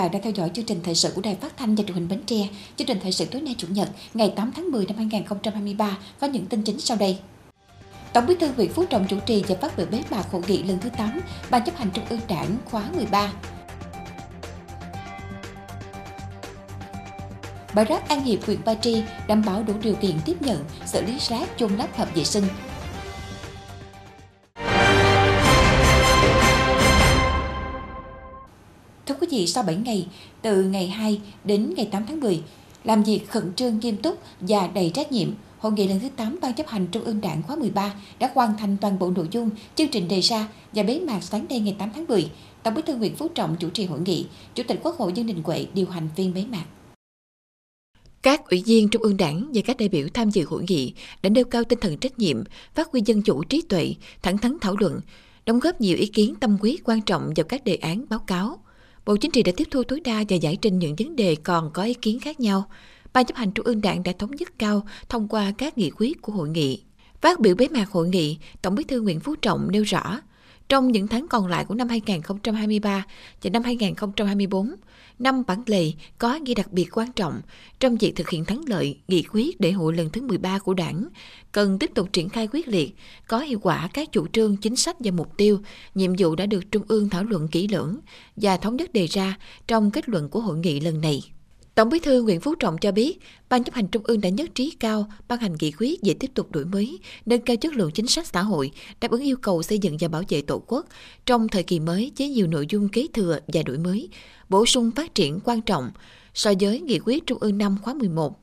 bạn đã theo dõi chương trình thời sự của Đài Phát thanh và Truyền hình Bến Tre. Chương trình thời sự tối nay Chủ nhật, ngày 8 tháng 10 năm 2023 có những tin chính sau đây. Tổng Bí thư Nguyễn Phú Trọng chủ trì và phát biểu bế mạc hội nghị lần thứ 8 Ban chấp hành Trung ương Đảng khóa 13. Bãi rác An Hiệp, huyện Ba Tri đảm bảo đủ điều kiện tiếp nhận, xử lý rác chôn lấp hợp vệ sinh, gì sau 7 ngày, từ ngày 2 đến ngày 8 tháng 10, làm việc khẩn trương nghiêm túc và đầy trách nhiệm, Hội nghị lần thứ 8 Ban chấp hành Trung ương Đảng khóa 13 đã hoàn thành toàn bộ nội dung chương trình đề ra và bế mạc sáng nay ngày 8 tháng 10. Tổng Bí thư Nguyễn Phú Trọng chủ trì hội nghị, Chủ tịch Quốc hội Dương Đình Huệ điều hành phiên bế mạc. Các ủy viên Trung ương Đảng và các đại biểu tham dự hội nghị đã nêu cao tinh thần trách nhiệm, phát huy dân chủ trí tuệ, thẳng thắn thảo luận, đóng góp nhiều ý kiến tâm quý quan trọng vào các đề án báo cáo – Bộ Chính trị đã tiếp thu tối đa và giải trình những vấn đề còn có ý kiến khác nhau. Ban chấp hành Trung ương Đảng đã thống nhất cao thông qua các nghị quyết của hội nghị. Phát biểu bế mạc hội nghị, Tổng bí thư Nguyễn Phú Trọng nêu rõ, trong những tháng còn lại của năm 2023 và năm 2024, năm bản lề có ghi đặc biệt quan trọng trong việc thực hiện thắng lợi nghị quyết đại hội lần thứ 13 của đảng, cần tiếp tục triển khai quyết liệt, có hiệu quả các chủ trương, chính sách và mục tiêu, nhiệm vụ đã được Trung ương thảo luận kỹ lưỡng và thống nhất đề ra trong kết luận của hội nghị lần này. Tổng Bí thư Nguyễn Phú Trọng cho biết, Ban chấp hành Trung ương đã nhất trí cao ban hành nghị quyết về tiếp tục đổi mới, nâng cao chất lượng chính sách xã hội, đáp ứng yêu cầu xây dựng và bảo vệ Tổ quốc trong thời kỳ mới với nhiều nội dung kế thừa và đổi mới, bổ sung phát triển quan trọng so với nghị quyết Trung ương năm khóa 11.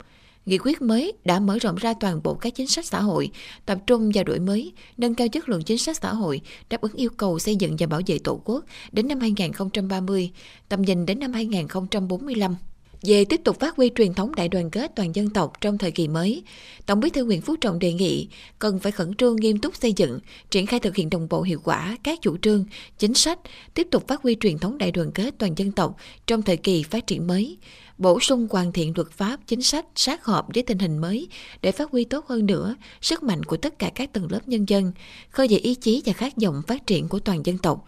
Nghị quyết mới đã mở rộng ra toàn bộ các chính sách xã hội, tập trung vào đổi mới, nâng cao chất lượng chính sách xã hội, đáp ứng yêu cầu xây dựng và bảo vệ Tổ quốc đến năm 2030, tầm nhìn đến năm 2045 về tiếp tục phát huy truyền thống đại đoàn kết toàn dân tộc trong thời kỳ mới, Tổng Bí thư Nguyễn Phú Trọng đề nghị cần phải khẩn trương nghiêm túc xây dựng, triển khai thực hiện đồng bộ hiệu quả các chủ trương, chính sách, tiếp tục phát huy truyền thống đại đoàn kết toàn dân tộc trong thời kỳ phát triển mới, bổ sung hoàn thiện luật pháp, chính sách sát hợp với tình hình mới để phát huy tốt hơn nữa sức mạnh của tất cả các tầng lớp nhân dân, khơi dậy ý chí và khát vọng phát triển của toàn dân tộc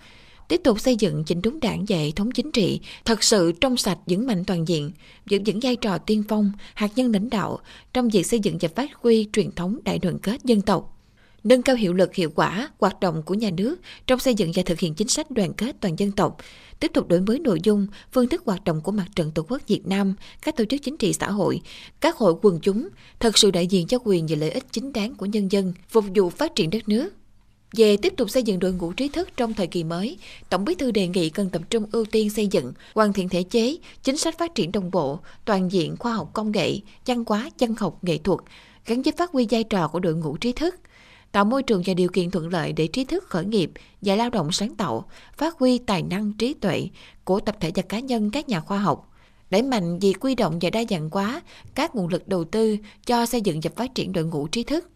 tiếp tục xây dựng chỉnh đốn đảng và hệ thống chính trị thật sự trong sạch vững mạnh toàn diện, giữ vững vai trò tiên phong, hạt nhân lãnh đạo trong việc xây dựng và phát huy truyền thống đại đoàn kết dân tộc nâng cao hiệu lực hiệu quả hoạt động của nhà nước trong xây dựng và thực hiện chính sách đoàn kết toàn dân tộc, tiếp tục đổi mới nội dung, phương thức hoạt động của mặt trận Tổ quốc Việt Nam, các tổ chức chính trị xã hội, các hội quần chúng, thật sự đại diện cho quyền và lợi ích chính đáng của nhân dân, phục vụ phát triển đất nước. Về tiếp tục xây dựng đội ngũ trí thức trong thời kỳ mới, Tổng Bí thư đề nghị cần tập trung ưu tiên xây dựng, hoàn thiện thể chế, chính sách phát triển đồng bộ, toàn diện khoa học công nghệ, văn hóa, văn học, nghệ thuật, gắn với phát huy vai trò của đội ngũ trí thức, tạo môi trường và điều kiện thuận lợi để trí thức khởi nghiệp và lao động sáng tạo, phát huy tài năng trí tuệ của tập thể và cá nhân các nhà khoa học, đẩy mạnh việc quy động và đa dạng hóa các nguồn lực đầu tư cho xây dựng và phát triển đội ngũ trí thức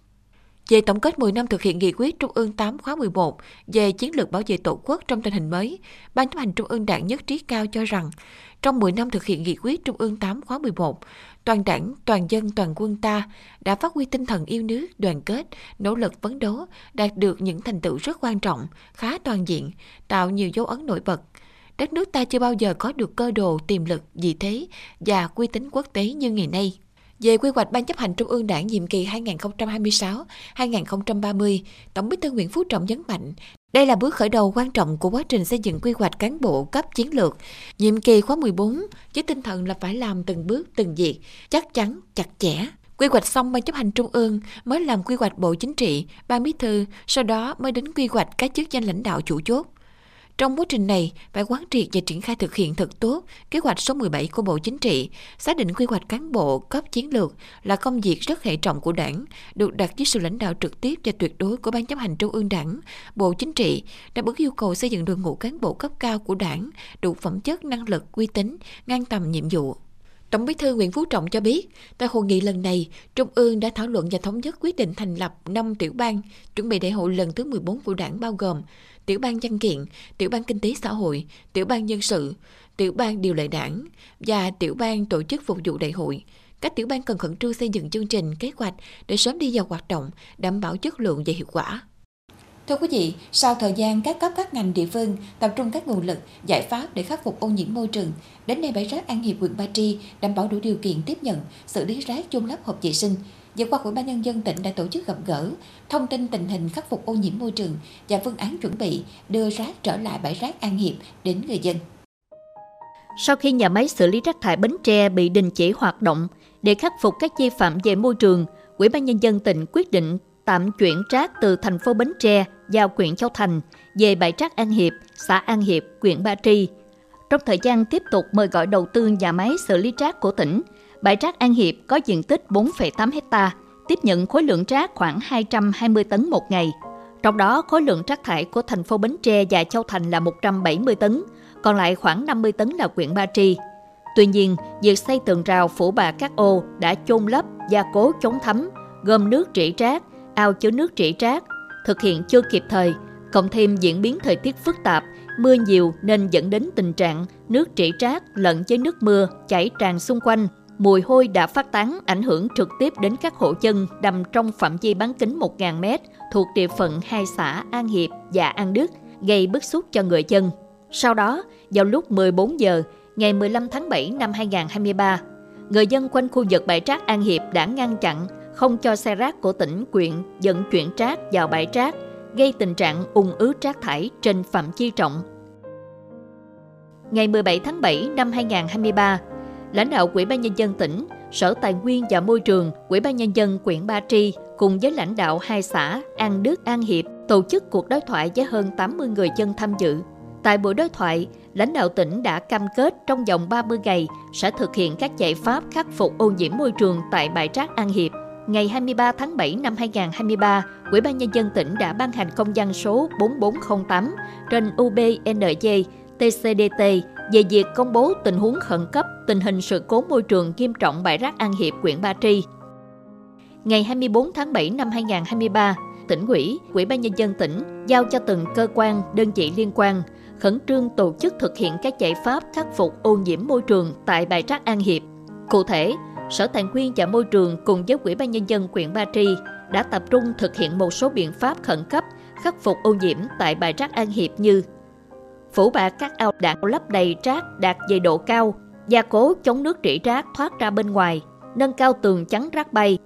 về tổng kết 10 năm thực hiện nghị quyết Trung ương 8 khóa 11 về chiến lược bảo vệ Tổ quốc trong tình hình mới, Ban chấp hành Trung ương Đảng nhất trí cao cho rằng, trong 10 năm thực hiện nghị quyết Trung ương 8 khóa 11, toàn đảng, toàn dân, toàn quân ta đã phát huy tinh thần yêu nước, đoàn kết, nỗ lực phấn đấu, đạt được những thành tựu rất quan trọng, khá toàn diện, tạo nhiều dấu ấn nổi bật. Đất nước ta chưa bao giờ có được cơ đồ, tiềm lực, vị thế và uy tín quốc tế như ngày nay. Về quy hoạch Ban chấp hành Trung ương Đảng nhiệm kỳ 2026-2030, Tổng bí thư Nguyễn Phú Trọng nhấn mạnh, đây là bước khởi đầu quan trọng của quá trình xây dựng quy hoạch cán bộ cấp chiến lược. Nhiệm kỳ khóa 14 với tinh thần là phải làm từng bước từng việc, chắc chắn, chặt chẽ. Quy hoạch xong Ban chấp hành Trung ương mới làm quy hoạch Bộ Chính trị, Ban Bí thư, sau đó mới đến quy hoạch các chức danh lãnh đạo chủ chốt. Trong quá trình này, phải quán triệt và triển khai thực hiện thật tốt kế hoạch số 17 của Bộ Chính trị, xác định quy hoạch cán bộ cấp chiến lược là công việc rất hệ trọng của đảng, được đặt dưới sự lãnh đạo trực tiếp và tuyệt đối của Ban chấp hành Trung ương Đảng, Bộ Chính trị, đáp ứng yêu cầu xây dựng đội ngũ cán bộ cấp cao của đảng, đủ phẩm chất, năng lực, uy tín, ngang tầm nhiệm vụ. Tổng bí thư Nguyễn Phú Trọng cho biết, tại hội nghị lần này, Trung ương đã thảo luận và thống nhất quyết định thành lập 5 tiểu ban, chuẩn bị đại hội lần thứ 14 của đảng bao gồm tiểu ban văn kiện, tiểu ban kinh tế xã hội, tiểu ban nhân sự, tiểu ban điều lệ đảng và tiểu ban tổ chức phục vụ đại hội. Các tiểu ban cần khẩn trương xây dựng chương trình, kế hoạch để sớm đi vào hoạt động, đảm bảo chất lượng và hiệu quả. Thưa quý vị, sau thời gian các cấp các ngành địa phương tập trung các nguồn lực, giải pháp để khắc phục ô nhiễm môi trường, đến nay bãi rác An Hiệp huyện Ba Tri đảm bảo đủ điều kiện tiếp nhận, xử lý rác chôn lấp hợp vệ sinh. Vừa qua, Ủy ban nhân dân tỉnh đã tổ chức gặp gỡ, thông tin tình hình khắc phục ô nhiễm môi trường và phương án chuẩn bị đưa rác trở lại bãi rác An Hiệp đến người dân. Sau khi nhà máy xử lý rác thải Bến Tre bị đình chỉ hoạt động để khắc phục các vi phạm về môi trường, Ủy ban nhân dân tỉnh quyết định tạm chuyển rác từ thành phố Bến Tre giao huyện Châu Thành về bãi rác An Hiệp, xã An Hiệp, huyện Ba Tri. Trong thời gian tiếp tục mời gọi đầu tư nhà máy xử lý rác của tỉnh, bãi rác An Hiệp có diện tích 4,8 hecta, tiếp nhận khối lượng rác khoảng 220 tấn một ngày. Trong đó, khối lượng rác thải của thành phố Bến Tre và Châu Thành là 170 tấn, còn lại khoảng 50 tấn là quyện Ba Tri. Tuy nhiên, việc xây tường rào phủ bạ các ô đã chôn lấp, gia cố chống thấm, gom nước rỉ rác, ao chứa nước rỉ rác, thực hiện chưa kịp thời, cộng thêm diễn biến thời tiết phức tạp, mưa nhiều nên dẫn đến tình trạng nước rỉ rác lẫn với nước mưa chảy tràn xung quanh. Mùi hôi đã phát tán ảnh hưởng trực tiếp đến các hộ dân nằm trong phạm vi bán kính 1.000 m thuộc địa phận hai xã An Hiệp và An Đức, gây bức xúc cho người dân. Sau đó, vào lúc 14 giờ, ngày 15 tháng 7 năm 2023, người dân quanh khu vực bãi rác An Hiệp đã ngăn chặn không cho xe rác của tỉnh quyện dẫn chuyển rác vào bãi rác, gây tình trạng ung ứ rác thải trên phạm vi rộng. Ngày 17 tháng 7 năm 2023, lãnh đạo quỹ ban nhân dân tỉnh, Sở Tài nguyên và Môi trường, quỹ ban nhân dân huyện Ba Tri cùng với lãnh đạo hai xã An Đức, An Hiệp tổ chức cuộc đối thoại với hơn 80 người dân tham dự. Tại buổi đối thoại, lãnh đạo tỉnh đã cam kết trong vòng 30 ngày sẽ thực hiện các giải pháp khắc phục ô nhiễm môi trường tại bãi rác An Hiệp. Ngày 23 tháng 7 năm 2023, Ủy ban Nhân dân tỉnh đã ban hành công văn số 4408 trên UBND TCDT về việc công bố tình huống khẩn cấp tình hình sự cố môi trường nghiêm trọng bãi rác An Hiệp, huyện Ba Tri. Ngày 24 tháng 7 năm 2023, tỉnh ủy, Ủy ban nhân dân tỉnh giao cho từng cơ quan, đơn vị liên quan khẩn trương tổ chức thực hiện các giải pháp khắc phục ô nhiễm môi trường tại bãi rác An Hiệp. Cụ thể, Sở Tài nguyên và Môi trường cùng với Ủy ban nhân dân huyện Ba Tri đã tập trung thực hiện một số biện pháp khẩn cấp khắc phục ô nhiễm tại bãi rác An Hiệp như phủ bạc các ao đạn lấp đầy rác đạt về độ cao, gia cố chống nước rỉ rác thoát ra bên ngoài, nâng cao tường chắn rác bay.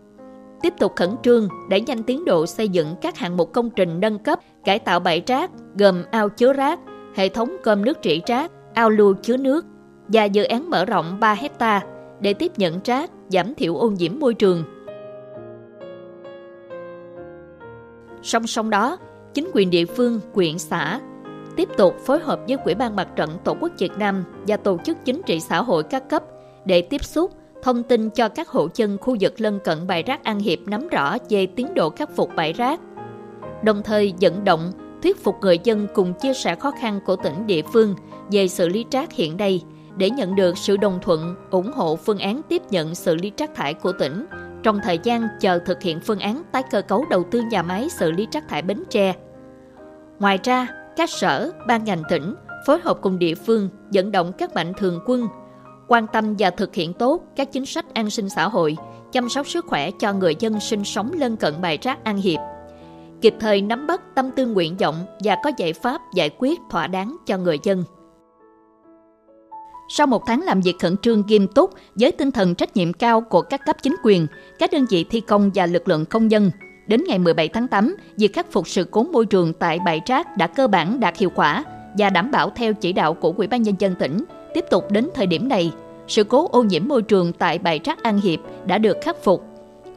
Tiếp tục khẩn trương đẩy nhanh tiến độ xây dựng các hạng mục công trình nâng cấp, cải tạo bãi rác gồm ao chứa rác, hệ thống cơm nước rỉ rác, ao lưu chứa nước và dự án mở rộng 3 hecta để tiếp nhận rác, giảm thiểu ô nhiễm môi trường. Song song đó, chính quyền địa phương, quyện xã tiếp tục phối hợp với Quỹ ban Mặt trận Tổ quốc Việt Nam và tổ chức chính trị xã hội các cấp để tiếp xúc, thông tin cho các hộ dân khu vực lân cận bãi rác An Hiệp nắm rõ về tiến độ khắc phục bãi rác. Đồng thời vận động, thuyết phục người dân cùng chia sẻ khó khăn của tỉnh địa phương về xử lý rác hiện nay để nhận được sự đồng thuận, ủng hộ phương án tiếp nhận xử lý rác thải của tỉnh trong thời gian chờ thực hiện phương án tái cơ cấu đầu tư nhà máy xử lý rác thải Bến Tre. Ngoài ra, các sở, ban ngành tỉnh phối hợp cùng địa phương dẫn động các mạnh thường quân quan tâm và thực hiện tốt các chính sách an sinh xã hội, chăm sóc sức khỏe cho người dân sinh sống lân cận bãi rác An Hiệp, kịp thời nắm bắt tâm tư nguyện vọng và có giải pháp giải quyết thỏa đáng cho người dân. Sau một tháng làm việc khẩn trương nghiêm túc với tinh thần trách nhiệm cao của các cấp chính quyền, các đơn vị thi công và lực lượng công dân, đến ngày 17 tháng 8, việc khắc phục sự cố môi trường tại bãi rác đã cơ bản đạt hiệu quả và đảm bảo theo chỉ đạo của Ủy ban nhân dân tỉnh. Tiếp tục đến thời điểm này, sự cố ô nhiễm môi trường tại bãi rác An Hiệp đã được khắc phục.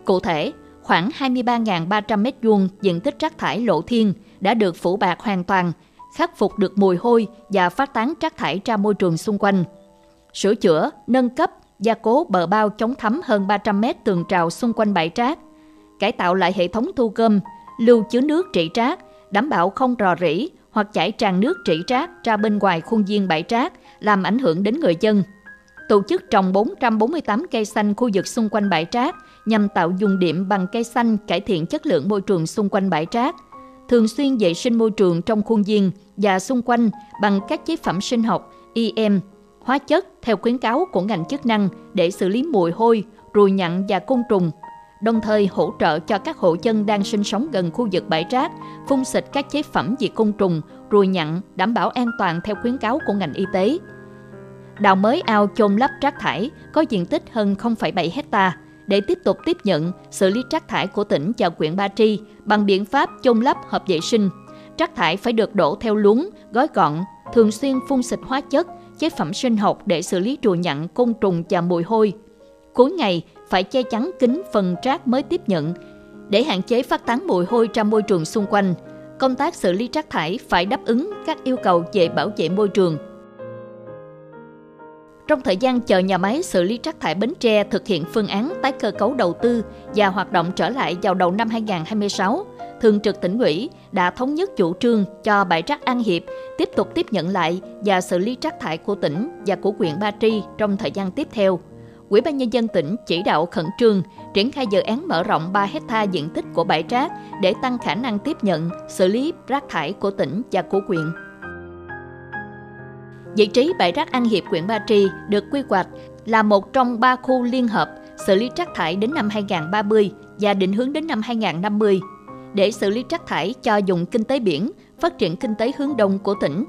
Cụ thể, khoảng 23.300 m2 diện tích rác thải lộ thiên đã được phủ bạc hoàn toàn, khắc phục được mùi hôi và phát tán rác thải ra môi trường xung quanh sửa chữa, nâng cấp, gia cố bờ bao chống thấm hơn 300 m tường trào xung quanh bãi rác, cải tạo lại hệ thống thu gom, lưu chứa nước trị rác, đảm bảo không rò rỉ hoặc chảy tràn nước trị rác ra bên ngoài khuôn viên bãi rác, làm ảnh hưởng đến người dân. Tổ chức trồng 448 cây xanh khu vực xung quanh bãi rác nhằm tạo dùng điểm bằng cây xanh cải thiện chất lượng môi trường xung quanh bãi rác. Thường xuyên vệ sinh môi trường trong khuôn viên và xung quanh bằng các chế phẩm sinh học, EM, hóa chất theo khuyến cáo của ngành chức năng để xử lý mùi hôi, ruồi nhặn và côn trùng, đồng thời hỗ trợ cho các hộ dân đang sinh sống gần khu vực bãi rác, phun xịt các chế phẩm diệt côn trùng, ruồi nhặn, đảm bảo an toàn theo khuyến cáo của ngành y tế. Đào mới ao chôn lấp rác thải có diện tích hơn 0,7 hecta để tiếp tục tiếp nhận, xử lý rác thải của tỉnh và huyện Ba Tri bằng biện pháp chôn lấp hợp vệ sinh. Rác thải phải được đổ theo luống, gói gọn, thường xuyên phun xịt hóa chất, chế phẩm sinh học để xử lý ruồi nhặn, côn trùng và mùi hôi. Cuối ngày, phải che chắn kín phần rác mới tiếp nhận. Để hạn chế phát tán mùi hôi ra môi trường xung quanh, công tác xử lý rác thải phải đáp ứng các yêu cầu về bảo vệ môi trường. Trong thời gian chờ nhà máy xử lý rác thải Bến Tre thực hiện phương án tái cơ cấu đầu tư và hoạt động trở lại vào đầu năm 2026, Thường trực tỉnh ủy đã thống nhất chủ trương cho bãi rác An Hiệp tiếp tục tiếp nhận lại và xử lý rác thải của tỉnh và của huyện Ba Tri trong thời gian tiếp theo. Ủy ban nhân dân tỉnh chỉ đạo khẩn trương triển khai dự án mở rộng 3 hecta diện tích của bãi rác để tăng khả năng tiếp nhận, xử lý rác thải của tỉnh và của huyện. Vị trí bãi rác An Hiệp, huyện Ba Tri được quy hoạch là một trong ba khu liên hợp xử lý rác thải đến năm 2030 và định hướng đến năm 2050 để xử lý rác thải cho dùng kinh tế biển, phát triển kinh tế hướng đông của tỉnh.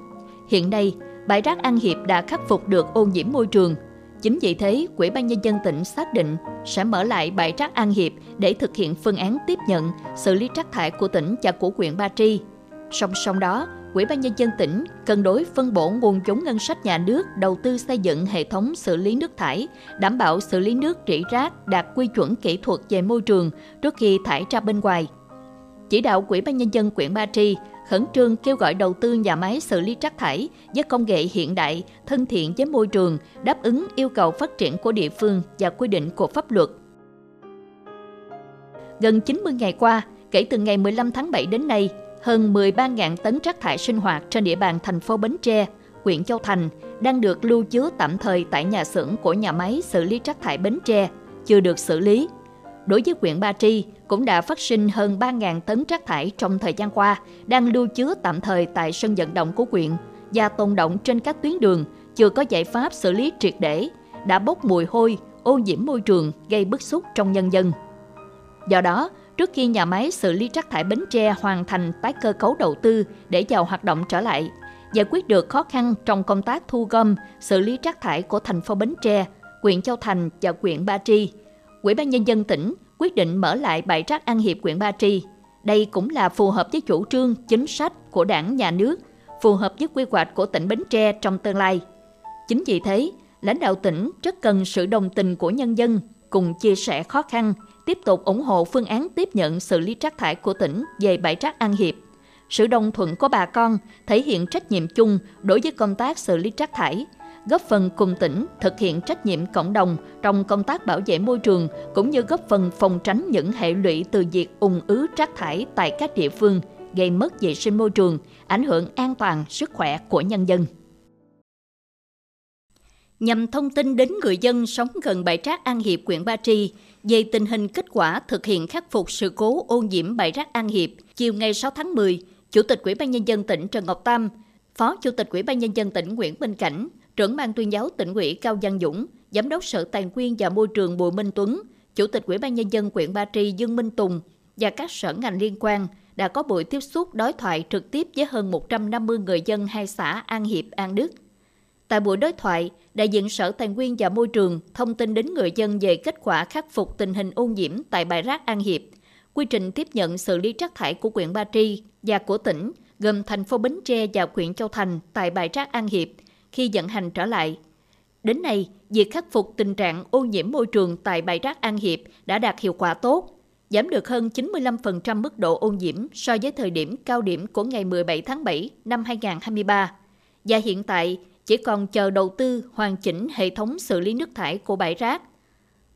Hiện nay, bãi rác An Hiệp đã khắc phục được ô nhiễm môi trường. Chính vì thế, quỹ ban Nhân dân tỉnh xác định sẽ mở lại bãi rác An Hiệp để thực hiện phương án tiếp nhận, xử lý rác thải của tỉnh và của huyện Ba Tri. Song song đó, quỹ ban nhân dân tỉnh cân đối phân bổ nguồn vốn ngân sách nhà nước đầu tư xây dựng hệ thống xử lý nước thải, đảm bảo xử lý nước rỉ rác đạt quy chuẩn kỹ thuật về môi trường trước khi thải ra bên ngoài. Chỉ đạo quỹ ban nhân dân quyện Ba Tri khẩn trương kêu gọi đầu tư nhà máy xử lý rác thải với công nghệ hiện đại, thân thiện với môi trường, đáp ứng yêu cầu phát triển của địa phương và quy định của pháp luật. Gần 90 ngày qua, kể từ ngày 15 tháng 7 đến nay, hơn 13.000 tấn rác thải sinh hoạt trên địa bàn thành phố Bến Tre, huyện Châu Thành đang được lưu chứa tạm thời tại nhà xưởng của nhà máy xử lý rác thải Bến Tre, chưa được xử lý. Đối với huyện Ba Tri, cũng đã phát sinh hơn 3.000 tấn rác thải trong thời gian qua, đang lưu chứa tạm thời tại sân vận động của huyện và tồn động trên các tuyến đường, chưa có giải pháp xử lý triệt để, đã bốc mùi hôi, ô nhiễm môi trường, gây bức xúc trong nhân dân. Do đó, trước khi nhà máy xử lý rác thải Bến Tre hoàn thành tái cơ cấu đầu tư để vào hoạt động trở lại, giải quyết được khó khăn trong công tác thu gom, xử lý rác thải của thành phố Bến Tre, huyện Châu Thành và huyện Ba Tri. Ủy ban nhân dân tỉnh quyết định mở lại bãi rác An Hiệp huyện Ba Tri. Đây cũng là phù hợp với chủ trương, chính sách của đảng, nhà nước, phù hợp với quy hoạch của tỉnh Bến Tre trong tương lai. Chính vì thế, lãnh đạo tỉnh rất cần sự đồng tình của nhân dân cùng chia sẻ khó khăn, tiếp tục ủng hộ phương án tiếp nhận xử lý rác thải của tỉnh về bãi rác An Hiệp. Sự đồng thuận của bà con thể hiện trách nhiệm chung đối với công tác xử lý rác thải, góp phần cùng tỉnh thực hiện trách nhiệm cộng đồng trong công tác bảo vệ môi trường cũng như góp phần phòng tránh những hệ lụy từ việc ùn ứ rác thải tại các địa phương gây mất vệ sinh môi trường, ảnh hưởng an toàn sức khỏe của nhân dân. Nhằm thông tin đến người dân sống gần bãi rác An Hiệp, huyện Ba Tri về tình hình kết quả thực hiện khắc phục sự cố ô nhiễm bãi rác An Hiệp, chiều ngày 6 tháng 10, Chủ tịch Ủy ban nhân dân tỉnh Trần Ngọc Tam, Phó Chủ tịch Ủy ban nhân dân tỉnh Nguyễn Minh Cảnh, trưởng ban tuyên giáo tỉnh ủy Cao Văn Dũng, giám đốc Sở Tài nguyên và Môi trường Bùi Minh Tuấn, Chủ tịch Ủy ban nhân dân huyện Ba Tri Dương Minh Tùng và các sở ngành liên quan đã có buổi tiếp xúc đối thoại trực tiếp với hơn 150 người dân hai xã An Hiệp, An Đức. Tại buổi đối thoại, đại diện Sở Tài nguyên và Môi trường thông tin đến người dân về kết quả khắc phục tình hình ô nhiễm tại bãi rác An Hiệp, quy trình tiếp nhận xử lý rác thải của huyện Ba Tri và của tỉnh, gồm thành phố Bến Tre và huyện Châu Thành tại bãi rác An Hiệp khi vận hành trở lại. Đến nay, việc khắc phục tình trạng ô nhiễm môi trường tại bãi rác An Hiệp đã đạt hiệu quả tốt, giảm được hơn 95% mức độ ô nhiễm so với thời điểm cao điểm của ngày 17 tháng 7 năm 2023. Và hiện tại, chỉ còn chờ đầu tư hoàn chỉnh hệ thống xử lý nước thải của bãi rác.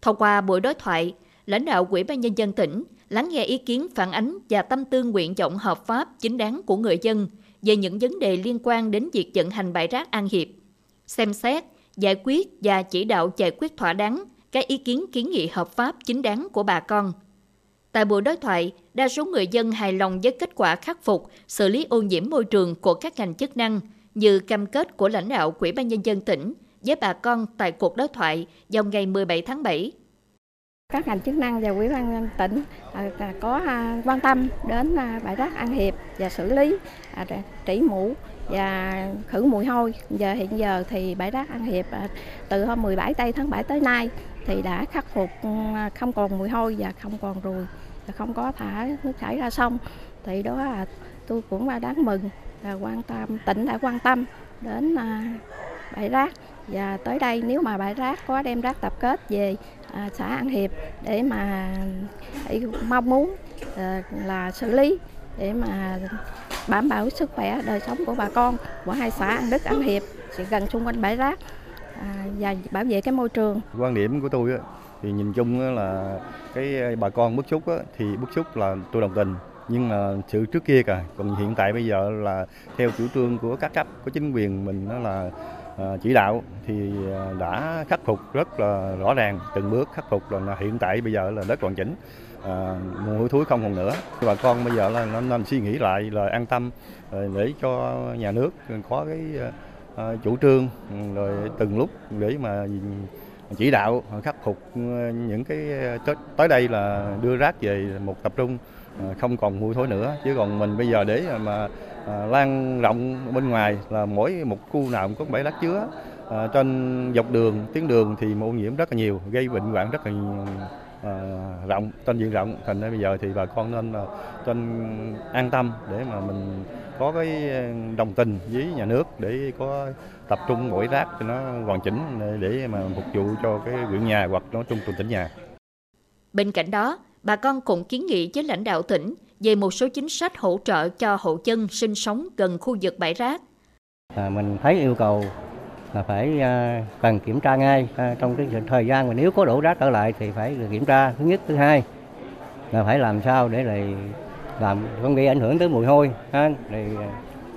Thông qua buổi đối thoại, lãnh đạo Ủy ban Nhân dân tỉnh lắng nghe ý kiến phản ánh và tâm tư nguyện vọng hợp pháp chính đáng của người dân về những vấn đề liên quan đến việc vận hành bãi rác An Hiệp, xem xét, giải quyết và chỉ đạo giải quyết thỏa đáng các ý kiến kiến nghị hợp pháp chính đáng của bà con. Tại buổi đối thoại, đa số người dân hài lòng với kết quả khắc phục, xử lý ô nhiễm môi trường của các ngành chức năng – như cam kết của lãnh đạo Quỹ ban Nhân dân tỉnh với bà con tại cuộc đối thoại vào ngày 17 tháng 7 các ngành chức năng và quỹ ban nhân tỉnh à, à, có à, quan tâm đến bãi rác An Hiệp và xử lý trĩ mũ và khử mùi hôi. Giờ, hiện giờ thì bãi rác An Hiệp từ hôm 17 tây tháng 7 tới nay thì đã khắc phục ừ, không còn mùi hôi và không còn ruồi và không có thả nước thải ra sông. Thì đó là tôi cũng đáng mừng là quan tâm, tỉnh đã quan tâm đến bãi rác và tới đây nếu mà bãi rác có đem rác tập kết về à, xã An Hiệp để mà để mong muốn à, là xử lý để mà đảm bảo sức khỏe đời sống của bà con của hai xã An Đức An Hiệp gần xung quanh bãi rác à, và bảo vệ cái môi trường. Quan điểm của tôi thì nhìn chung là cái à, bà con bức xúc thì bức xúc là tôi đồng tình nhưng mà sự trước kia cả còn hiện tại bây giờ là theo chủ trương của các cấp của chính quyền mình đó là Ờ, chỉ đạo thì ờ, đã khắc phục rất là rõ ràng từng bước khắc phục là hiện tại bây giờ là đất hoàn chỉnh. Ờ, à, mùi hôi thối không còn nữa. Bà con bây giờ là nên, nên suy nghĩ lại là an tâm để cho nhà nước có cái chủ trương ừ, rồi từng lúc để mà chỉ đạo khắc phục ờ, những cái ờ, tới, đây là đưa rác về một tập trung ờ, không còn mùi thối nữa. Chứ còn mình bây giờ để mà lan rộng bên ngoài là mỗi một khu nào cũng có bãi rác chứa. À, trên dọc đường tuyến đường thì ô nhiễm rất là nhiều gây bệnh hoạn rất là à, rộng trên diện rộng. Thành ra bây giờ thì bà con nên là trên an tâm để mà mình có cái đồng tình với nhà nước để có tập trung mỗi rác cho nó hoàn chỉnh để mà phục vụ cho cái huyện nhà hoặc nói chung tỉnh nhà. Bên cạnh đó, bà con cũng kiến nghị với lãnh đạo tỉnh về một số chính sách hỗ trợ cho hộ dân sinh sống gần khu vực bãi rác. À, mình thấy yêu cầu là phải à, cần kiểm tra ngay à, trong cái thời gian mà nếu có đổ rác trở lại thì phải kiểm tra thứ nhất thứ hai là phải làm sao để lại làm không gây ảnh hưởng tới mùi hôi ha thì,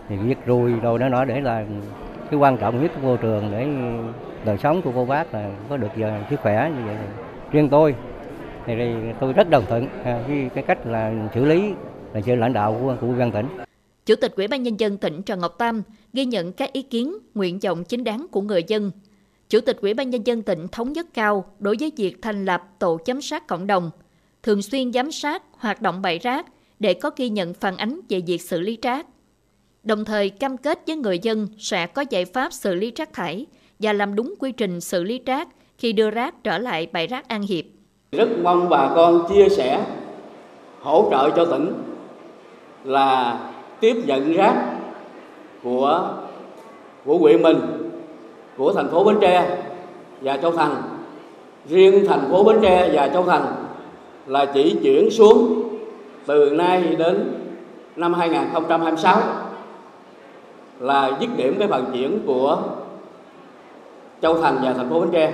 thì giết ruồi rồi nó nó để là cái quan trọng nhất của môi trường để đời sống của cô bác là có được giờ sức khỏe như vậy riêng tôi thì tôi rất đồng thuận à, với cái cách là xử lý là sự lãnh đạo của của ban tỉnh. Chủ tịch Ủy ban nhân dân tỉnh Trần Ngọc Tam ghi nhận các ý kiến, nguyện vọng chính đáng của người dân. Chủ tịch Ủy ban nhân dân tỉnh thống nhất cao đối với việc thành lập tổ giám sát cộng đồng, thường xuyên giám sát hoạt động bãi rác để có ghi nhận phản ánh về việc xử lý rác. Đồng thời cam kết với người dân sẽ có giải pháp xử lý rác thải và làm đúng quy trình xử lý rác khi đưa rác trở lại bãi rác An Hiệp. Rất mong bà con chia sẻ, hỗ trợ cho tỉnh là tiếp nhận rác của của huyện mình, của thành phố Bến Tre và Châu Thành. Riêng thành phố Bến Tre và Châu Thành là chỉ chuyển xuống từ nay đến năm 2026 là dứt điểm cái phần chuyển của Châu Thành và thành phố Bến Tre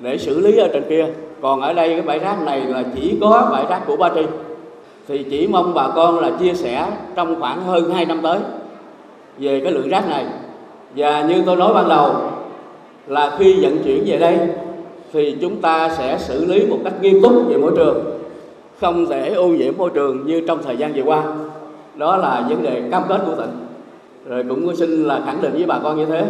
để xử lý ở trên kia. Còn ở đây cái bãi rác này là chỉ có bãi rác của Ba Tri. Thì chỉ mong bà con là chia sẻ trong khoảng hơn 2 năm tới về cái lượng rác này. Và như tôi nói ban đầu là khi vận chuyển về đây thì chúng ta sẽ xử lý một cách nghiêm túc về môi trường không để ô nhiễm môi trường như trong thời gian vừa qua. Đó là vấn đề cam kết của tỉnh. Rồi cũng xin là khẳng định với bà con như thế.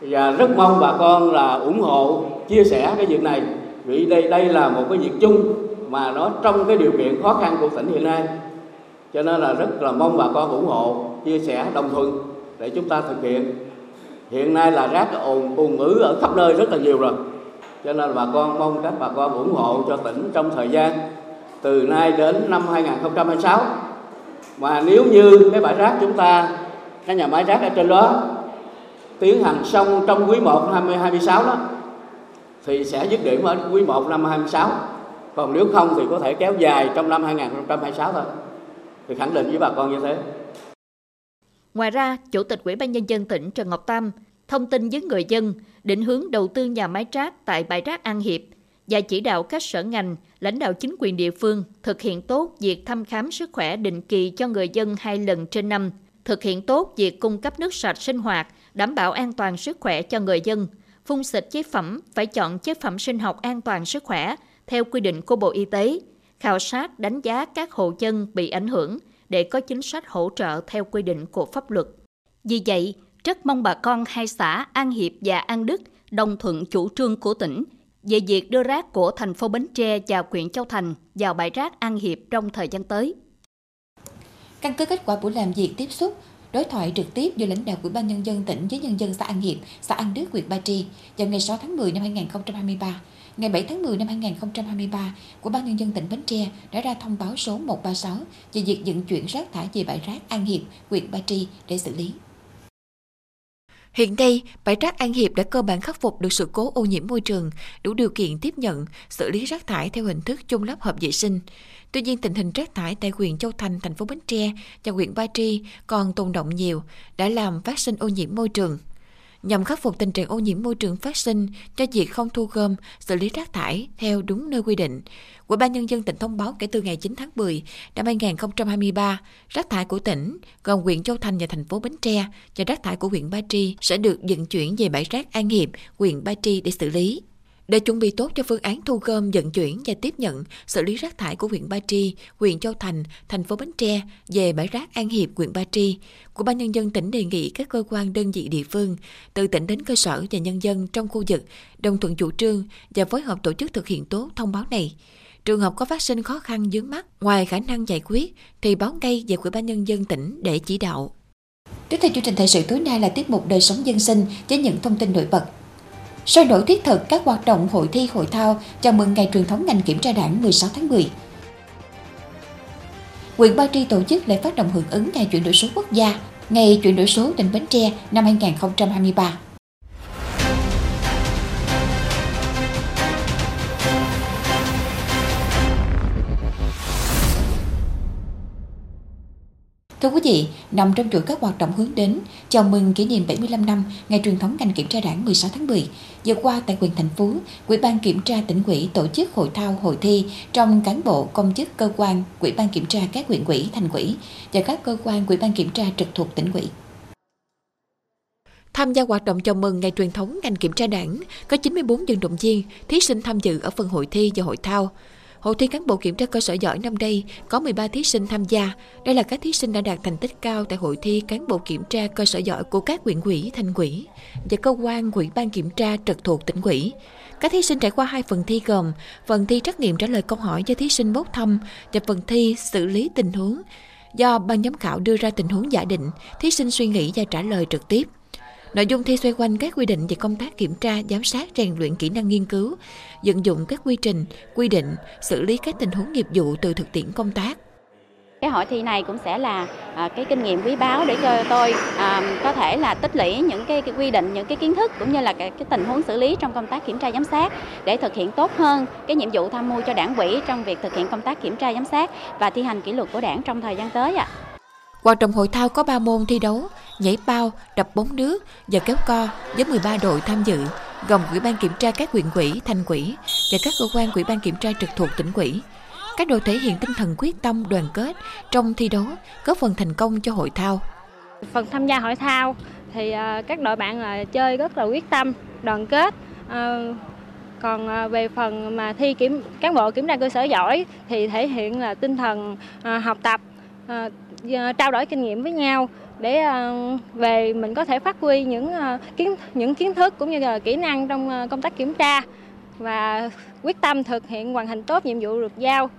Và rất mong bà con là ủng hộ, chia sẻ cái việc này. Vì đây đây là một cái việc chung mà nó trong cái điều kiện khó khăn của tỉnh hiện nay. Cho nên là rất là mong bà con ủng hộ, chia sẻ đồng thuận để chúng ta thực hiện. Hiện nay là rác ồn ùn ứ ở khắp nơi rất là nhiều rồi cho nên bà con mong các bà con ủng hộ cho tỉnh trong thời gian từ nay đến năm 2026 mà nếu như cái bãi rác chúng ta cái nhà máy rác ở trên đó tiến hành xong trong quý 1/2026 đó thì sẽ dứt điểm ở quý 1 năm 2026 còn nếu không thì có thể kéo dài trong năm 2026 thôi. Thì khẳng định với bà con như thế. Ngoài ra, Chủ tịch Ủy ban Nhân dân tỉnh Trần Ngọc Tam thông tin với người dân định hướng đầu tư nhà máy rác tại bãi rác An Hiệp và chỉ đạo các sở ngành, lãnh đạo chính quyền địa phương thực hiện tốt việc thăm khám sức khỏe định kỳ cho người dân hai lần trên năm, thực hiện tốt việc cung cấp nước sạch sinh hoạt, đảm bảo an toàn sức khỏe cho người dân, phun xịt chế phẩm phải chọn chế phẩm sinh học an toàn sức khỏe theo quy định của Bộ Y tế, khảo sát đánh giá các hộ dân bị ảnh hưởng để có chính sách hỗ trợ theo quy định của pháp luật. Vì vậy, rất mong bà con hai xã An Hiệp và An Đức đồng thuận chủ trương của tỉnh về việc đưa rác của thành phố Bến Tre và huyện Châu Thành vào bãi rác An Hiệp trong thời gian tới. Căn cứ kết quả buổi làm việc tiếp xúc, đối thoại trực tiếp giữa lãnh đạo Ủy ban nhân dân tỉnh với nhân dân xã An Hiệp, xã An Đức, huyện Ba Tri vào ngày 6 tháng 10 năm 2023. Ngày 7 tháng 10 năm 2023, của ban nhân dân tỉnh Bến Tre đã ra thông báo số 136 về việc vận chuyển rác thải về bãi rác An Hiệp, huyện Ba Tri để xử lý. Hiện nay, bãi rác An Hiệp đã cơ bản khắc phục được sự cố ô nhiễm môi trường, đủ điều kiện tiếp nhận, xử lý rác thải theo hình thức chung lắp hợp vệ sinh. Tuy nhiên, tình hình rác thải tại huyện Châu Thành, thành phố Bến Tre và huyện Ba Tri còn tồn động nhiều, đã làm phát sinh ô nhiễm môi trường nhằm khắc phục tình trạng ô nhiễm môi trường phát sinh cho việc không thu gom, xử lý rác thải theo đúng nơi quy định. Ủy ban nhân dân tỉnh thông báo kể từ ngày 9 tháng 10 năm 2023, rác thải của tỉnh gồm huyện Châu Thành và thành phố Bến Tre và rác thải của huyện Ba Tri sẽ được vận chuyển về bãi rác An Hiệp, huyện Ba Tri để xử lý. Để chuẩn bị tốt cho phương án thu gom, vận chuyển và tiếp nhận, xử lý rác thải của huyện Ba Tri, huyện Châu Thành, thành phố Bến Tre về bãi rác An Hiệp, huyện Ba Tri, của ban nhân dân tỉnh đề nghị các cơ quan đơn vị địa phương, từ tỉnh đến cơ sở và nhân dân trong khu vực đồng thuận chủ trương và phối hợp tổ chức thực hiện tốt thông báo này. Trường hợp có phát sinh khó khăn dướng mắt, ngoài khả năng giải quyết thì báo ngay về Ủy ban nhân dân tỉnh để chỉ đạo. Tiếp theo chương trình thời sự tối nay là tiết mục đời sống dân sinh với những thông tin nổi bật sôi nổi thiết thực các hoạt động hội thi hội thao chào mừng ngày truyền thống ngành kiểm tra đảng 16 tháng 10. Huyện Ba Tri tổ chức lễ phát động hưởng ứng ngày chuyển đổi số quốc gia, ngày chuyển đổi số tỉnh Bến Tre năm 2023. Thưa quý vị, nằm trong chuỗi các hoạt động hướng đến chào mừng kỷ niệm 75 năm ngày truyền thống ngành kiểm tra đảng 16 tháng 10, vừa qua tại quyền thành phố, Ủy ban kiểm tra tỉnh ủy tổ chức hội thao hội thi trong cán bộ công chức cơ quan Ủy ban kiểm tra các huyện ủy, thành ủy và các cơ quan Ủy ban kiểm tra trực thuộc tỉnh ủy. Tham gia hoạt động chào mừng ngày truyền thống ngành kiểm tra đảng, có 94 vận động viên, thí sinh tham dự ở phần hội thi và hội thao. Hội thi cán bộ kiểm tra cơ sở giỏi năm nay có 13 thí sinh tham gia. Đây là các thí sinh đã đạt thành tích cao tại hội thi cán bộ kiểm tra cơ sở giỏi của các huyện ủy, thành ủy và cơ quan ủy ban kiểm tra trực thuộc tỉnh ủy. Các thí sinh trải qua hai phần thi gồm phần thi trắc nghiệm trả lời câu hỏi do thí sinh bốc thăm và phần thi xử lý tình huống do ban giám khảo đưa ra tình huống giả định, thí sinh suy nghĩ và trả lời trực tiếp. Nội dung thi xoay quanh các quy định về công tác kiểm tra, giám sát, rèn luyện kỹ năng nghiên cứu, vận dụng các quy trình, quy định, xử lý các tình huống nghiệp vụ từ thực tiễn công tác. Cái hội thi này cũng sẽ là à, cái kinh nghiệm quý báu để cho tôi à, có thể là tích lũy những cái, cái quy định, những cái kiến thức cũng như là cái, cái tình huống xử lý trong công tác kiểm tra giám sát để thực hiện tốt hơn cái nhiệm vụ tham mưu cho đảng ủy trong việc thực hiện công tác kiểm tra giám sát và thi hành kỷ luật của đảng trong thời gian tới ạ. À. Hoạt động hội thao có 3 môn thi đấu, nhảy bao, đập bóng nước và kéo co với 13 đội tham dự, gồm Ủy ban kiểm tra các huyện quỹ, thành quỹ và các cơ quan Ủy ban kiểm tra trực thuộc tỉnh quỹ. Các đội thể hiện tinh thần quyết tâm đoàn kết trong thi đấu, góp phần thành công cho hội thao. Phần tham gia hội thao thì à, các đội bạn là chơi rất là quyết tâm, đoàn kết. À, còn à, về phần mà thi kiểm cán bộ kiểm tra cơ sở giỏi thì thể hiện là tinh thần học tập, trao đổi kinh nghiệm với nhau để ờ, về mình có thể phát huy những ờ, kiến những kiến thức cũng như là kỹ năng trong ờ, công tác kiểm tra và quyết tâm thực hiện hoàn thành tốt nhiệm vụ được giao.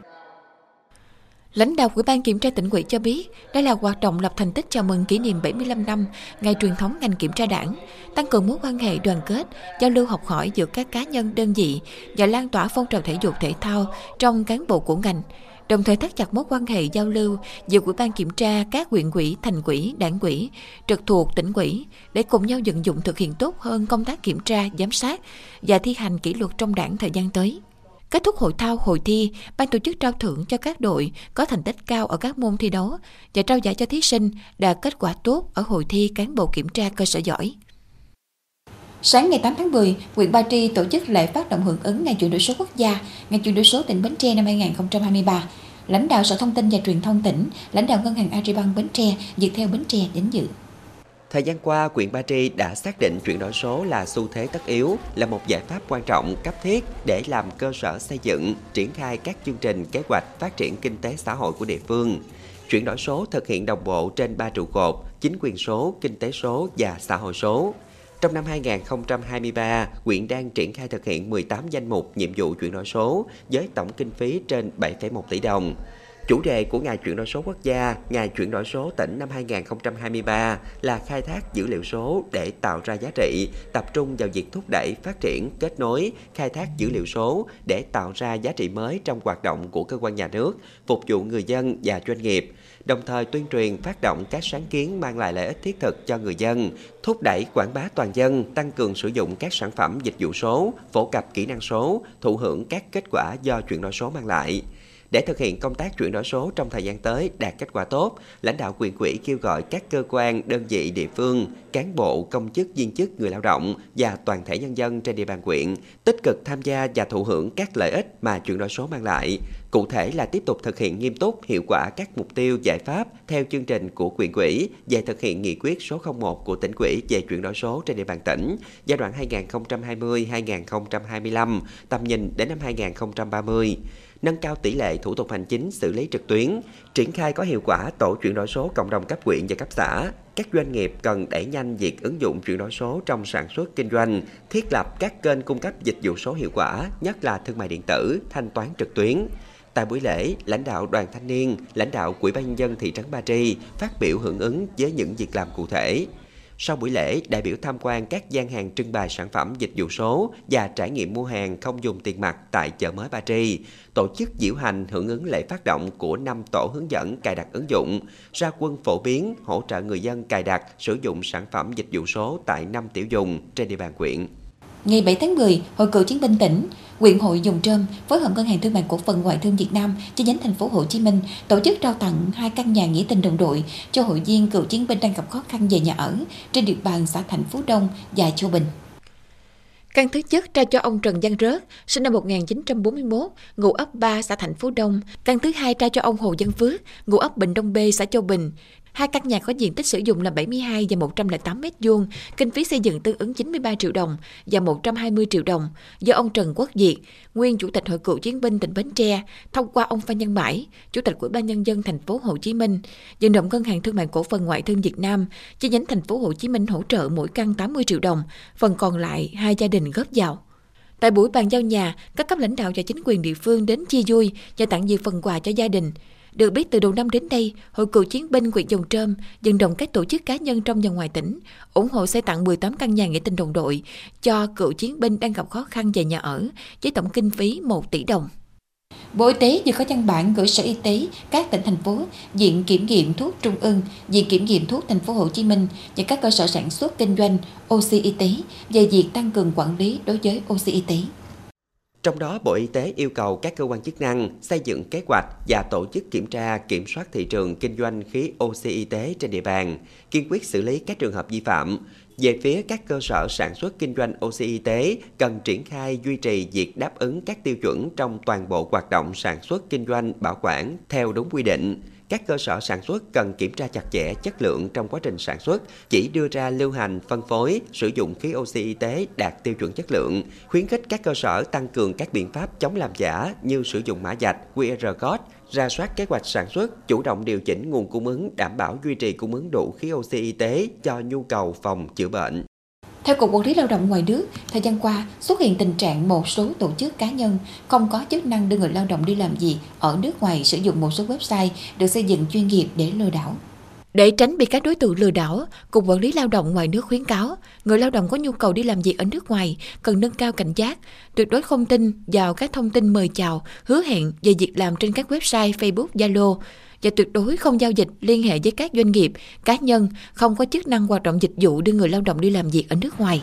Lãnh đạo Ủy ban Kiểm tra tỉnh ủy cho biết, đây là hoạt động lập thành tích chào mừng kỷ niệm 75 năm ngày truyền thống ngành kiểm tra đảng, tăng cường mối quan hệ đoàn kết, giao lưu học hỏi giữa các cá nhân đơn vị và lan tỏa phong trào thể dục thể thao trong cán bộ của ngành, đồng thời thắt chặt mối quan hệ giao lưu giữa ủy ban kiểm tra các huyện quỹ, thành quỹ, đảng quỹ, trực thuộc tỉnh quỹ để cùng nhau vận dụng thực hiện tốt hơn công tác kiểm tra, giám sát và thi hành kỷ luật trong đảng thời gian tới. Kết thúc hội thao hội thi, ban tổ chức trao thưởng cho các đội có thành tích cao ở các môn thi đấu và trao giải cho thí sinh đạt kết quả tốt ở hội thi cán bộ kiểm tra cơ sở giỏi. Sáng ngày 8 tháng 10, huyện Ba Tri tổ chức lễ phát động hưởng ứng Ngày chuyển đổi số quốc gia, Ngày chuyển đổi số tỉnh Bến Tre năm 2023. Lãnh đạo Sở Thông tin và Truyền thông tỉnh, lãnh đạo Ngân hàng Agribank Bến Tre, Viettel Bến Tre đến dự. Thời gian qua, huyện Ba Tri đã xác định chuyển đổi số là xu thế tất yếu, là một giải pháp quan trọng, cấp thiết để làm cơ sở xây dựng, triển khai các chương trình kế hoạch phát triển kinh tế xã hội của địa phương. Chuyển đổi số thực hiện đồng bộ trên ba trụ cột, chính quyền số, kinh tế số và xã hội số. Trong năm 2023, quyện đang triển khai thực hiện 18 danh mục nhiệm vụ chuyển đổi số với tổng kinh phí trên 7,1 tỷ đồng. Chủ đề của Ngày chuyển đổi số quốc gia, Ngày chuyển đổi số tỉnh năm 2023 là khai thác dữ liệu số để tạo ra giá trị, tập trung vào việc thúc đẩy phát triển, kết nối, khai thác dữ liệu số để tạo ra giá trị mới trong hoạt động của cơ quan nhà nước, phục vụ người dân và doanh nghiệp đồng thời tuyên truyền phát động các sáng kiến mang lại lợi ích thiết thực cho người dân, thúc đẩy quảng bá toàn dân, tăng cường sử dụng các sản phẩm dịch vụ số, phổ cập kỹ năng số, thụ hưởng các kết quả do chuyển đổi số mang lại. Để thực hiện công tác chuyển đổi số trong thời gian tới đạt kết quả tốt, lãnh đạo quyền quỹ kêu gọi các cơ quan, đơn vị địa phương, cán bộ, công chức, viên chức, người lao động và toàn thể nhân dân trên địa bàn quyện tích cực tham gia và thụ hưởng các lợi ích mà chuyển đổi số mang lại. Cụ thể là tiếp tục thực hiện nghiêm túc, hiệu quả các mục tiêu, giải pháp theo chương trình của quyền quỹ về thực hiện nghị quyết số 01 của tỉnh quỹ về chuyển đổi số trên địa bàn tỉnh giai đoạn 2020-2025, tầm nhìn đến năm 2030 nâng cao tỷ lệ thủ tục hành chính xử lý trực tuyến, triển khai có hiệu quả tổ chuyển đổi số cộng đồng cấp huyện và cấp xã. Các doanh nghiệp cần đẩy nhanh việc ứng dụng chuyển đổi số trong sản xuất kinh doanh, thiết lập các kênh cung cấp dịch vụ số hiệu quả, nhất là thương mại điện tử, thanh toán trực tuyến. Tại buổi lễ, lãnh đạo đoàn thanh niên, lãnh đạo Quỹ ban nhân dân thị trấn Ba Tri phát biểu hưởng ứng với những việc làm cụ thể. Sau buổi lễ, đại biểu tham quan các gian hàng trưng bày sản phẩm dịch vụ số và trải nghiệm mua hàng không dùng tiền mặt tại chợ mới Ba Tri, tổ chức diễu hành hưởng ứng lễ phát động của năm tổ hướng dẫn cài đặt ứng dụng, ra quân phổ biến, hỗ trợ người dân cài đặt, sử dụng sản phẩm dịch vụ số tại năm tiểu dùng trên địa bàn quyện. Ngày 7 tháng 10, Hội cựu chiến binh tỉnh, Quyện hội Dùng Trơm phối hợp Ngân hàng Thương mại Cổ phần Ngoại thương Việt Nam chi nhánh thành phố Hồ Chí Minh tổ chức trao tặng hai căn nhà nghĩa tình đồng đội cho hội viên cựu chiến binh đang gặp khó khăn về nhà ở trên địa bàn xã Thành Phú Đông và Châu Bình. Căn thứ nhất trao cho ông Trần Văn Rớt, sinh năm 1941, ngụ ấp 3 xã Thành Phú Đông. Căn thứ hai trao cho ông Hồ Văn Phước, ngụ ấp Bình Đông B, xã Châu Bình. Hai căn nhà có diện tích sử dụng là 72 và 108 mét vuông, kinh phí xây dựng tương ứng 93 triệu đồng và 120 triệu đồng do ông Trần Quốc Diệt, nguyên chủ tịch Hội cựu chiến binh tỉnh Bến Tre, thông qua ông Phan Nhân Mãi, chủ tịch Ủy ban nhân dân thành phố Hồ Chí Minh, vận động ngân hàng thương mại cổ phần ngoại thương Việt Nam chi nhánh thành phố Hồ Chí Minh hỗ trợ mỗi căn 80 triệu đồng, phần còn lại hai gia đình góp vào. Tại buổi bàn giao nhà, các cấp lãnh đạo và chính quyền địa phương đến chia vui và tặng nhiều phần quà cho gia đình. Được biết từ đầu năm đến đây, Hội cựu chiến binh huyện Dòng Trơm vận động các tổ chức cá nhân trong và ngoài tỉnh ủng hộ xây tặng 18 căn nhà nghĩa tình đồng đội cho cựu chiến binh đang gặp khó khăn về nhà ở với tổng kinh phí 1 tỷ đồng. Bộ Y tế vừa có văn bản gửi Sở Y tế các tỉnh thành phố, Viện Kiểm nghiệm thuốc Trung ương, Viện Kiểm nghiệm thuốc thành phố Hồ Chí Minh và các cơ sở sản xuất kinh doanh oxy y tế về việc tăng cường quản lý đối với oxy y tế. Trong đó, Bộ Y tế yêu cầu các cơ quan chức năng xây dựng kế hoạch và tổ chức kiểm tra, kiểm soát thị trường kinh doanh khí oxy y tế trên địa bàn, kiên quyết xử lý các trường hợp vi phạm. Về phía các cơ sở sản xuất kinh doanh oxy y tế, cần triển khai duy trì việc đáp ứng các tiêu chuẩn trong toàn bộ hoạt động sản xuất kinh doanh bảo quản theo đúng quy định các cơ sở sản xuất cần kiểm tra chặt chẽ chất lượng trong quá trình sản xuất, chỉ đưa ra lưu hành, phân phối, sử dụng khí oxy y tế đạt tiêu chuẩn chất lượng, khuyến khích các cơ sở tăng cường các biện pháp chống làm giả như sử dụng mã dạch, QR code, ra soát kế hoạch sản xuất, chủ động điều chỉnh nguồn cung ứng đảm bảo duy trì cung ứng đủ khí oxy y tế cho nhu cầu phòng chữa bệnh. Theo Cục Quản lý Lao động ngoài nước, thời gian qua xuất hiện tình trạng một số tổ chức cá nhân không có chức năng đưa người lao động đi làm việc ở nước ngoài sử dụng một số website được xây dựng chuyên nghiệp để lừa đảo. Để tránh bị các đối tượng lừa đảo, Cục Quản lý Lao động ngoài nước khuyến cáo người lao động có nhu cầu đi làm việc ở nước ngoài cần nâng cao cảnh giác, tuyệt đối không tin vào các thông tin mời chào, hứa hẹn về việc làm trên các website Facebook, Zalo, và tuyệt đối không giao dịch liên hệ với các doanh nghiệp, cá nhân không có chức năng hoạt động dịch vụ đưa người lao động đi làm việc ở nước ngoài.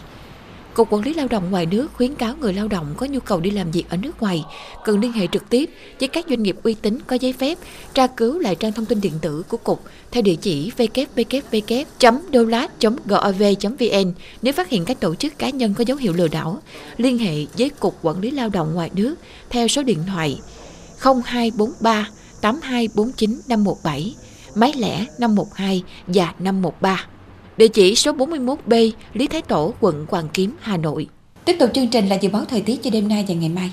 Cục Quản lý Lao động ngoài nước khuyến cáo người lao động có nhu cầu đi làm việc ở nước ngoài cần liên hệ trực tiếp với các doanh nghiệp uy tín có giấy phép, tra cứu lại trang thông tin điện tử của Cục theo địa chỉ www.dolat.gov.vn nếu phát hiện các tổ chức cá nhân có dấu hiệu lừa đảo. Liên hệ với Cục Quản lý Lao động ngoài nước theo số điện thoại 0243 8249 517, máy lẻ 512 và 513. Địa chỉ số 41B, Lý Thái Tổ, quận Hoàng Kiếm, Hà Nội. Tiếp tục chương trình là dự báo thời tiết cho đêm nay và ngày mai.